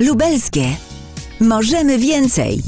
Lubelskie. Możemy więcej.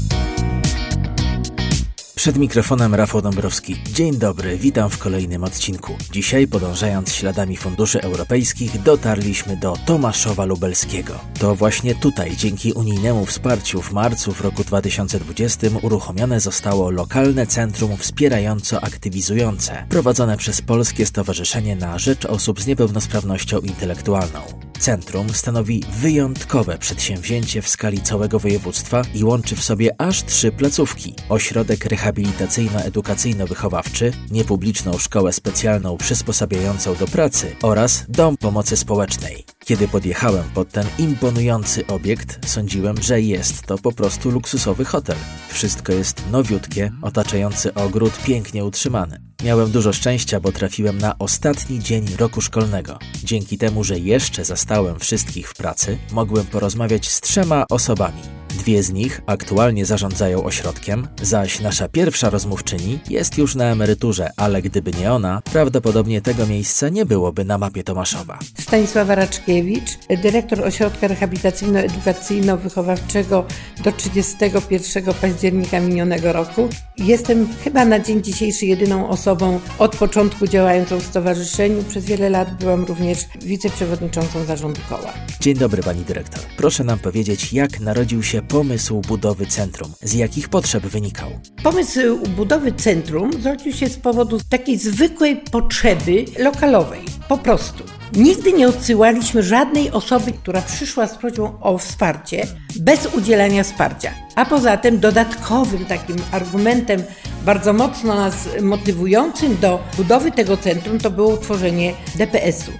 Przed mikrofonem Rafał Dąbrowski. Dzień dobry, witam w kolejnym odcinku. Dzisiaj, podążając śladami funduszy europejskich, dotarliśmy do Tomaszowa Lubelskiego. To właśnie tutaj, dzięki unijnemu wsparciu w marcu w roku 2020 uruchomione zostało lokalne centrum wspierająco-aktywizujące, prowadzone przez Polskie Stowarzyszenie na Rzecz Osób z Niepełnosprawnością Intelektualną. Centrum stanowi wyjątkowe przedsięwzięcie w skali całego województwa i łączy w sobie aż trzy placówki: ośrodek rehabilitacyjno-edukacyjno-wychowawczy, niepubliczną szkołę specjalną przysposabiającą do pracy oraz dom pomocy społecznej. Kiedy podjechałem pod ten imponujący obiekt, sądziłem, że jest to po prostu luksusowy hotel. Wszystko jest nowiutkie, otaczający ogród pięknie utrzymany. Miałem dużo szczęścia, bo trafiłem na ostatni dzień roku szkolnego. Dzięki temu, że jeszcze zastałem wszystkich w pracy, mogłem porozmawiać z trzema osobami. Dwie z nich aktualnie zarządzają ośrodkiem, zaś nasza pierwsza rozmówczyni jest już na emeryturze, ale gdyby nie ona, prawdopodobnie tego miejsca nie byłoby na mapie Tomaszowa. Stanisława Raczkiewicz, dyrektor Ośrodka Rehabilitacyjno-Edukacyjno-Wychowawczego do 31 października minionego roku. Jestem chyba na dzień dzisiejszy jedyną osobą od początku działającą w stowarzyszeniu. Przez wiele lat byłam również wiceprzewodniczącą zarządu koła. Dzień dobry pani dyrektor. Proszę nam powiedzieć, jak narodził się pomysł budowy centrum? Z jakich potrzeb wynikał? Pomysł budowy centrum zrodził się z powodu takiej zwykłej potrzeby lokalowej. Po prostu. Nigdy nie odsyłaliśmy żadnej osoby, która przyszła z prośbą o wsparcie, bez udzielania wsparcia. A poza tym dodatkowym takim argumentem bardzo mocno nas motywującym do budowy tego centrum to było utworzenie DPS-u.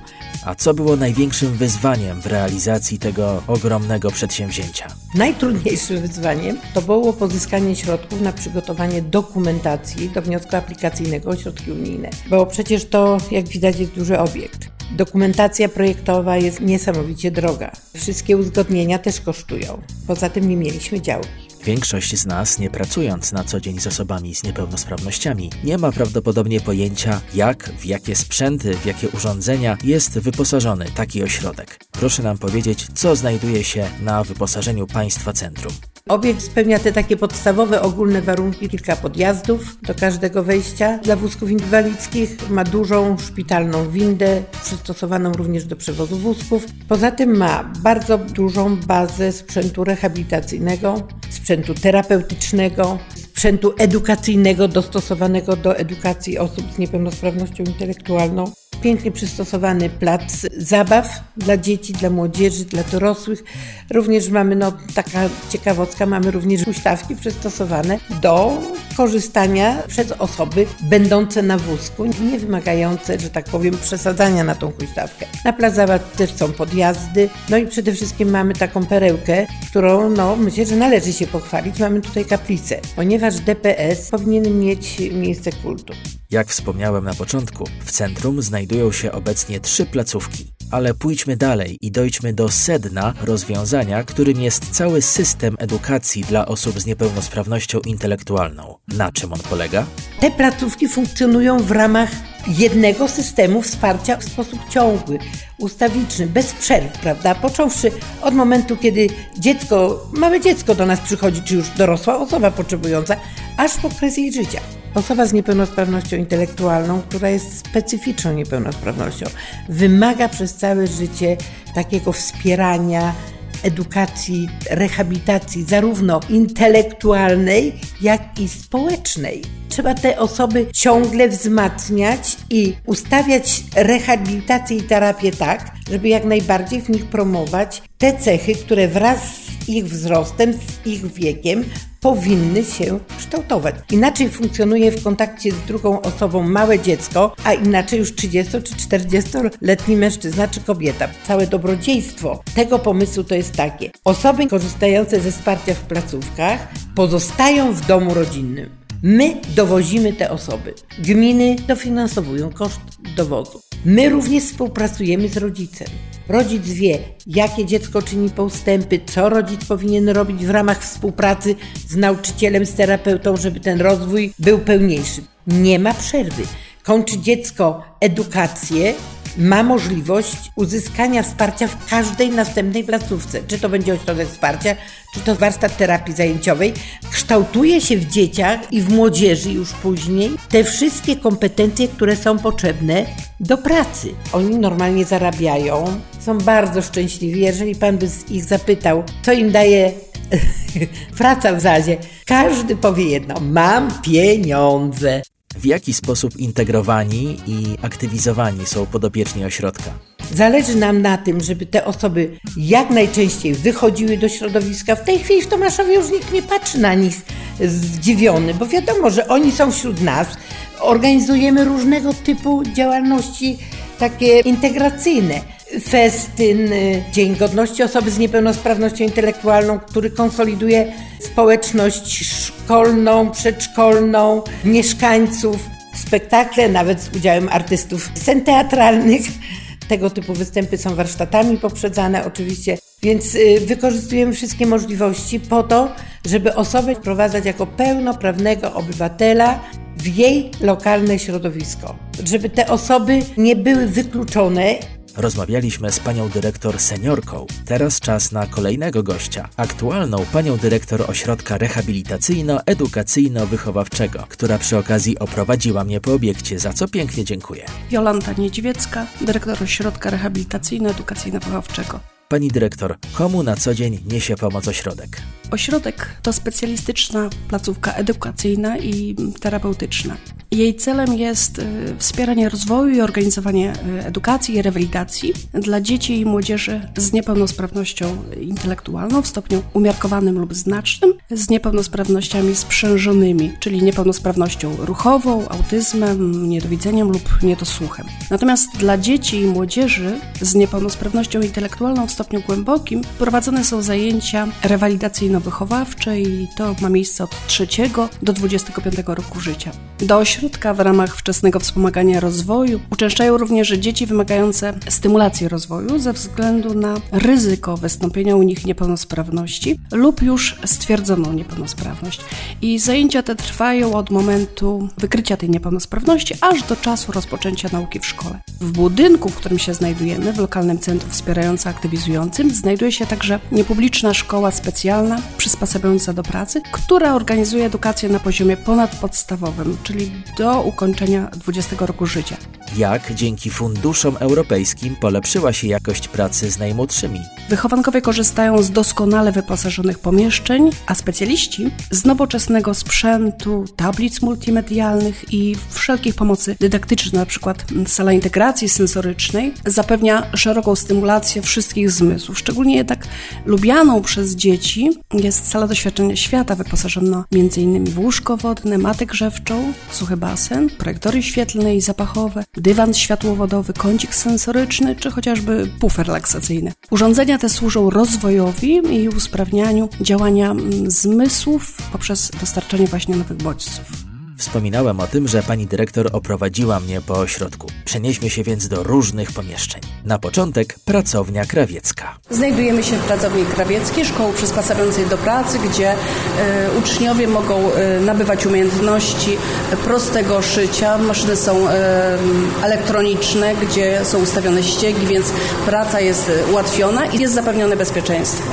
A co było największym wyzwaniem w realizacji tego ogromnego przedsięwzięcia? Najtrudniejszym wyzwaniem to było pozyskanie środków na przygotowanie dokumentacji do wniosku aplikacyjnego o środki unijne, bo przecież to, jak widać, jest duży obiekt. Dokumentacja projektowa jest niesamowicie droga. Wszystkie uzgodnienia też kosztują. Poza tym nie mieliśmy działki. Większość z nas, nie pracując na co dzień z osobami z niepełnosprawnościami, nie ma prawdopodobnie pojęcia, jak, w jakie sprzęty, w jakie urządzenia jest wyposażony taki ośrodek. Proszę nam powiedzieć, co znajduje się na wyposażeniu państwa centrum. Obiekt spełnia te takie podstawowe, ogólne warunki, kilka podjazdów do każdego wejścia dla wózków inwalidzkich. Ma dużą szpitalną windę, przystosowaną również do przewozu wózków. Poza tym ma bardzo dużą bazę sprzętu rehabilitacyjnego, sprzętu terapeutycznego, sprzętu edukacyjnego dostosowanego do edukacji osób z niepełnosprawnością intelektualną pięknie przystosowany plac zabaw dla dzieci, dla młodzieży, dla dorosłych. Również mamy, no taka ciekawostka, mamy również huśtawki przystosowane do korzystania przez osoby będące na wózku, nie wymagające, że tak powiem, przesadzania na tą huśtawkę. Na plac zabaw też są podjazdy, no i przede wszystkim mamy taką perełkę, którą, no myślę, że należy się pochwalić. Mamy tutaj kaplicę, ponieważ DPS powinien mieć miejsce kultu. Jak wspomniałem na początku, w centrum znajdują się obecnie trzy placówki. Ale pójdźmy dalej i dojdźmy do sedna rozwiązania, którym jest cały system edukacji dla osób z niepełnosprawnością intelektualną. Na czym on polega? Te placówki funkcjonują w ramach jednego systemu wsparcia w sposób ciągły, ustawiczny, bez przerw, prawda? Począwszy od momentu, kiedy dziecko, małe dziecko do nas przychodzi, czy już dorosła osoba potrzebująca, aż po kres jej życia. Osoba z niepełnosprawnością intelektualną, która jest specyficzną niepełnosprawnością, wymaga przez całe życie takiego wspierania, edukacji, rehabilitacji, zarówno intelektualnej, jak i społecznej. Trzeba te osoby ciągle wzmacniać i ustawiać rehabilitację i terapię tak, żeby jak najbardziej w nich promować te cechy, które wraz z ich wzrostem, z ich wiekiem powinny się kształtować. Inaczej funkcjonuje w kontakcie z drugą osobą małe dziecko, a inaczej już 30 czy 40-letni mężczyzna czy kobieta. Całe dobrodziejstwo tego pomysłu to jest takie. Osoby korzystające ze wsparcia w placówkach pozostają w domu rodzinnym. My dowozimy te osoby. Gminy dofinansowują koszt dowozu. My również współpracujemy z rodzicem. Rodzic wie, jakie dziecko czyni postępy, co rodzic powinien robić w ramach współpracy z nauczycielem, z terapeutą, żeby ten rozwój był pełniejszy. Nie ma przerwy. Kończy dziecko edukację, ma możliwość uzyskania wsparcia w każdej następnej placówce. Czy to będzie ośrodek wsparcia, czy to warsztat terapii zajęciowej. Kształtuje się w dzieciach i w młodzieży już później te wszystkie kompetencje, które są potrzebne do pracy. Oni normalnie zarabiają, są bardzo szczęśliwi. Jeżeli pan by ich zapytał, co im daje praca w zazie, każdy powie jedno: mam pieniądze. W jaki sposób integrowani i aktywizowani są podopieczni ośrodka? Zależy nam na tym, żeby te osoby jak najczęściej wychodziły do środowiska. W tej chwili w Tomaszowie już nikt nie patrzy na nich zdziwiony, bo wiadomo, że oni są wśród nas. Organizujemy różnego typu działalności takie integracyjne. Festyn, y, Dzień Godności Osoby z Niepełnosprawnością Intelektualną, który konsoliduje społeczność szkolną, przedszkolną, mieszkańców, spektakle, nawet z udziałem artystów scen teatralnych. Tego typu występy są warsztatami poprzedzane oczywiście, więc y, wykorzystujemy wszystkie możliwości po to, żeby osobę wprowadzać jako pełnoprawnego obywatela w jej lokalne środowisko. Żeby te osoby nie były wykluczone Rozmawialiśmy z panią dyrektor seniorką. Teraz czas na kolejnego gościa. Aktualną panią dyrektor ośrodka rehabilitacyjno-edukacyjno-wychowawczego, która przy okazji oprowadziła mnie po obiekcie, za co pięknie dziękuję. Jolanta Niedźwiecka, dyrektor ośrodka rehabilitacyjno-edukacyjno-wychowawczego. Pani dyrektor, komu na co dzień niesie pomoc ośrodek? Ośrodek to specjalistyczna placówka edukacyjna i terapeutyczna. Jej celem jest y, wspieranie rozwoju i organizowanie y, edukacji i rewalidacji dla dzieci i młodzieży z niepełnosprawnością intelektualną w stopniu umiarkowanym lub znacznym, z niepełnosprawnościami sprzężonymi, czyli niepełnosprawnością ruchową, autyzmem, niedowidzeniem lub niedosłuchem. Natomiast dla dzieci i młodzieży z niepełnosprawnością intelektualną w stopniu głębokim prowadzone są zajęcia rewalidacyjno-wychowawcze i to ma miejsce od 3 do 25 roku życia. Do ośrodka w ramach wczesnego wspomagania rozwoju uczęszczają również dzieci wymagające stymulacji rozwoju ze względu na ryzyko wystąpienia u nich niepełnosprawności lub już stwierdzoną niepełnosprawność. I zajęcia te trwają od momentu wykrycia tej niepełnosprawności aż do czasu rozpoczęcia nauki w szkole. W budynku, w którym się znajdujemy, w lokalnym centrum wspierającym aktywizującym, znajduje się także niepubliczna szkoła specjalna przysposabiająca do pracy, która organizuje edukację na poziomie ponadpodstawowym, czyli do ukończenia 20 roku życia. Jak dzięki funduszom europejskim polepszyła się jakość pracy z najmłodszymi? Wychowankowie korzystają z doskonale wyposażonych pomieszczeń, a specjaliści z nowoczesnego sprzętu, tablic multimedialnych i wszelkich pomocy dydaktycznych, przykład sala integracji sensorycznej, zapewnia szeroką stymulację wszystkich zmysłów. Szczególnie jednak lubianą przez dzieci jest sala doświadczenia świata, wyposażona m.in. w łóżko wodne, matę grzewczą, suchy basen, projektory świetlne i zapachowe, dywan światłowodowy, kącik sensoryczny czy chociażby puf relaksacyjny. Urządzenia te służą rozwojowi i usprawnianiu działania mm, zmysłów poprzez dostarczanie właśnie nowych bodźców. Wspominałem o tym, że pani dyrektor oprowadziła mnie po ośrodku. Przenieśmy się więc do różnych pomieszczeń. Na początek pracownia krawiecka. Znajdujemy się w pracowni krawieckiej, szkoły przysposabiającej do pracy, gdzie y, uczniowie mogą y, nabywać umiejętności prostego szycia. Maszyny są elektroniczne, gdzie są ustawione ściegi, więc praca jest ułatwiona i jest zapewnione bezpieczeństwo.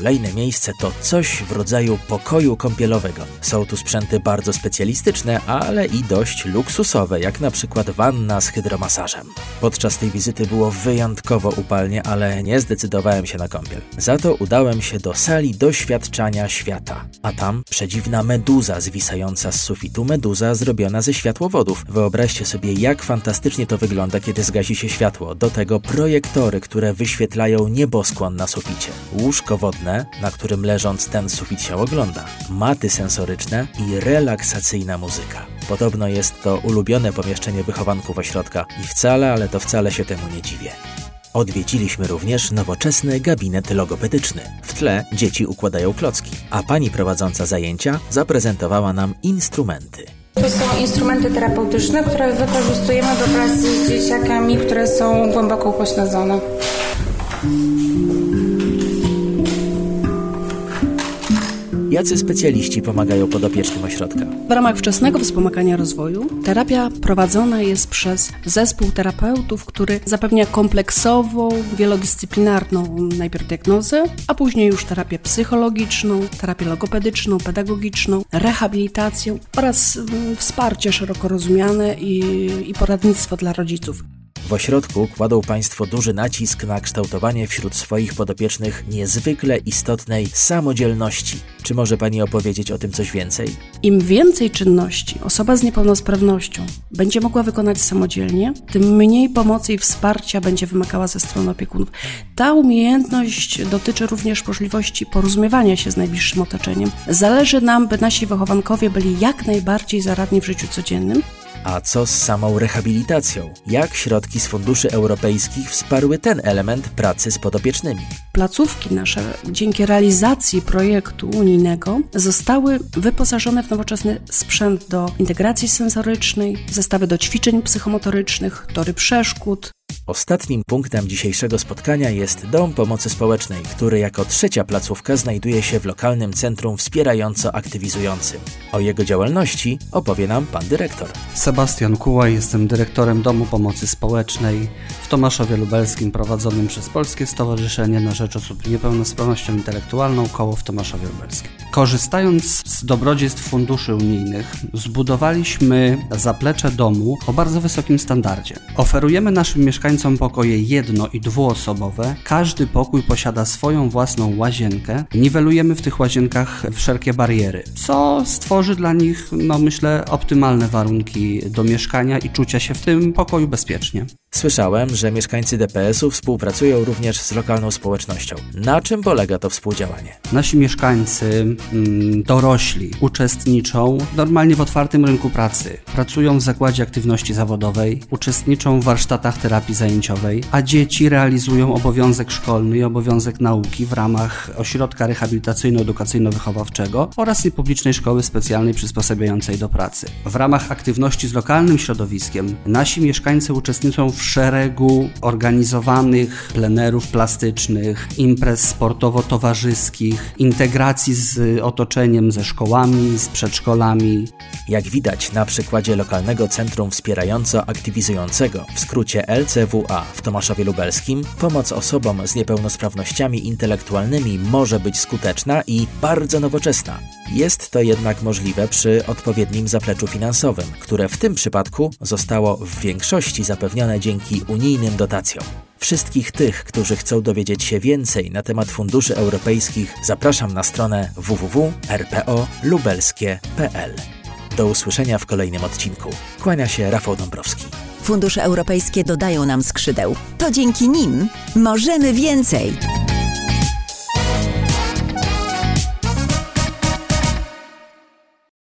Kolejne miejsce to coś w rodzaju pokoju kąpielowego. Są tu sprzęty bardzo specjalistyczne, ale i dość luksusowe, jak na przykład wanna z hydromasażem. Podczas tej wizyty było wyjątkowo upalnie, ale nie zdecydowałem się na kąpiel. Za to udałem się do sali doświadczania świata, a tam przedziwna meduza zwisająca z sufitu, meduza zrobiona ze światłowodów. Wyobraźcie sobie, jak fantastycznie to wygląda, kiedy zgasi się światło. Do tego projektory, które wyświetlają nieboskłon na suficie. Łóżko wodne na którym leżąc ten sufit się ogląda, maty sensoryczne i relaksacyjna muzyka. Podobno jest to ulubione pomieszczenie wychowanków ośrodka i wcale, ale to wcale się temu nie dziwię. Odwiedziliśmy również nowoczesny gabinet logopedyczny. W tle dzieci układają klocki, a pani prowadząca zajęcia zaprezentowała nam instrumenty. To są instrumenty terapeutyczne, które wykorzystujemy do pracy z dzieciakami, które są głęboko upośledzone. Jacy specjaliści pomagają podopiecznym ośrodka? W ramach wczesnego wspomagania rozwoju terapia prowadzona jest przez zespół terapeutów, który zapewnia kompleksową, wielodyscyplinarną najpierw diagnozę, a później już terapię psychologiczną, terapię logopedyczną, pedagogiczną, rehabilitację oraz mm, wsparcie szeroko rozumiane i, i poradnictwo dla rodziców. W ośrodku kładą Państwo duży nacisk na kształtowanie wśród swoich podopiecznych niezwykle istotnej samodzielności. Czy może Pani opowiedzieć o tym coś więcej? Im więcej czynności osoba z niepełnosprawnością będzie mogła wykonać samodzielnie, tym mniej pomocy i wsparcia będzie wymagała ze strony opiekunów. Ta umiejętność dotyczy również możliwości porozumiewania się z najbliższym otoczeniem. Zależy nam, by nasi wychowankowie byli jak najbardziej zaradni w życiu codziennym, A co z samą rehabilitacją? Jak środki z funduszy europejskich wsparły ten element pracy z podopiecznymi? Placówki nasze dzięki realizacji projektu unijnego zostały wyposażone w nowoczesny sprzęt do integracji sensorycznej, zestawy do ćwiczeń psychomotorycznych, tory przeszkód, Ostatnim punktem dzisiejszego spotkania jest Dom Pomocy Społecznej, który jako trzecia placówka znajduje się w lokalnym centrum wspierająco-aktywizującym. O jego działalności opowie nam pan dyrektor. Sebastian Kułaj, jestem dyrektorem Domu Pomocy Społecznej Tomaszowie Lubelskim prowadzonym przez Polskie Stowarzyszenie na Rzecz Osób Niepełnosprawnością Intelektualną Koło w Tomaszowie Lubelskim. Korzystając z dobrodziejstw funduszy unijnych, zbudowaliśmy zaplecze domu o bardzo wysokim standardzie. Oferujemy naszym mieszkańcom pokoje jedno- i dwuosobowe. Każdy pokój posiada swoją własną łazienkę. Niwelujemy w tych łazienkach wszelkie bariery, co stworzy dla nich, no myślę, optymalne warunki do mieszkania i czucia się w tym pokoju bezpiecznie. Słyszałem, że mieszkańcy DPS-u współpracują również z lokalną społecznością. Na czym polega to współdziałanie? Nasi mieszkańcy, mm, dorośli, uczestniczą normalnie w otwartym rynku pracy. Pracują w zakładzie aktywności zawodowej, uczestniczą w warsztatach terapii zajęciowej, a dzieci realizują obowiązek szkolny i obowiązek nauki w ramach ośrodka rehabilitacyjno-edukacyjno-wychowawczego oraz i publicznej szkoły specjalnej przysposabiającej do pracy. W ramach aktywności z lokalnym środowiskiem nasi mieszkańcy uczestniczą w szeregu organizowanych plenerów plastycznych, imprez sportowo-towarzyskich, integracji z otoczeniem, ze szkołami, z przedszkolami. Jak widać na przykładzie lokalnego centrum wspierająco-aktywizującego, w skrócie LCWA w Tomaszowie Lubelskim, pomoc osobom z niepełnosprawnościami intelektualnymi może być skuteczna i bardzo nowoczesna. Jest to jednak możliwe przy odpowiednim zapleczu finansowym, które w tym przypadku zostało w większości zapewnione dzięki unijnym dotacjom. Wszystkich tych, którzy chcą dowiedzieć się więcej na temat funduszy europejskich, zapraszam na stronę www.rpo.lubelskie.pl. Do usłyszenia w kolejnym odcinku. Kłania się Rafał Dąbrowski. Fundusze europejskie dodają nam skrzydeł. To dzięki nim możemy więcej.